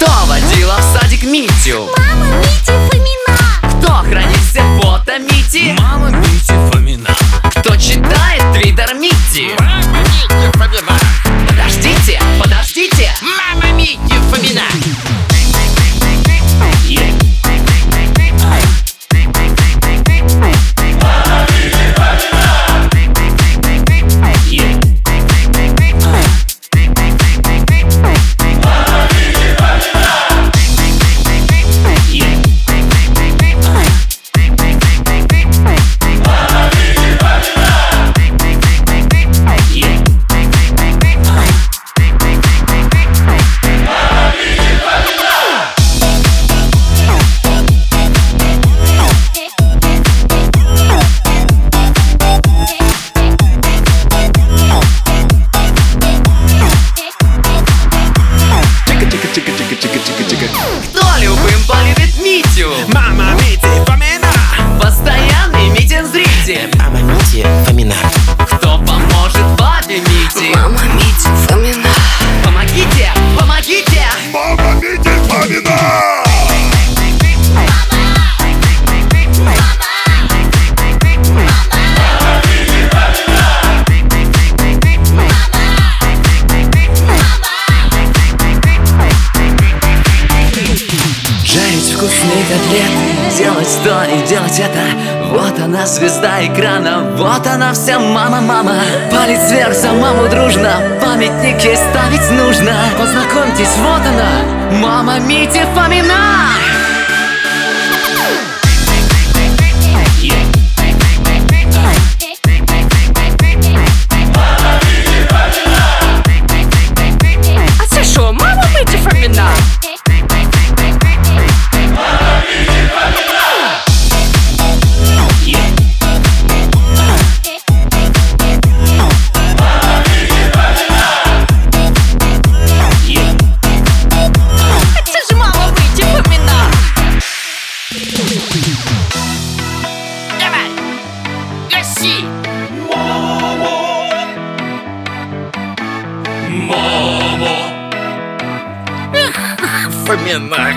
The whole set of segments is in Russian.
Кто водила в садик Митю? Мама Мити Фомина Кто хранит все фото Мити? Мама Мити Фомина Кто любым полюбит Митю? Мама Мити Фомина Постоянный Митин зритель вкусные котлеты Делать то и делать это. Вот она звезда экрана. Вот она вся мама-мама Палец вверх за маму дружно. Памятник ей ставить нужно. Познакомьтесь, вот она. Мама Мити Фомина Мама Фомина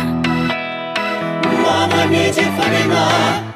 Мама Мити Фомина!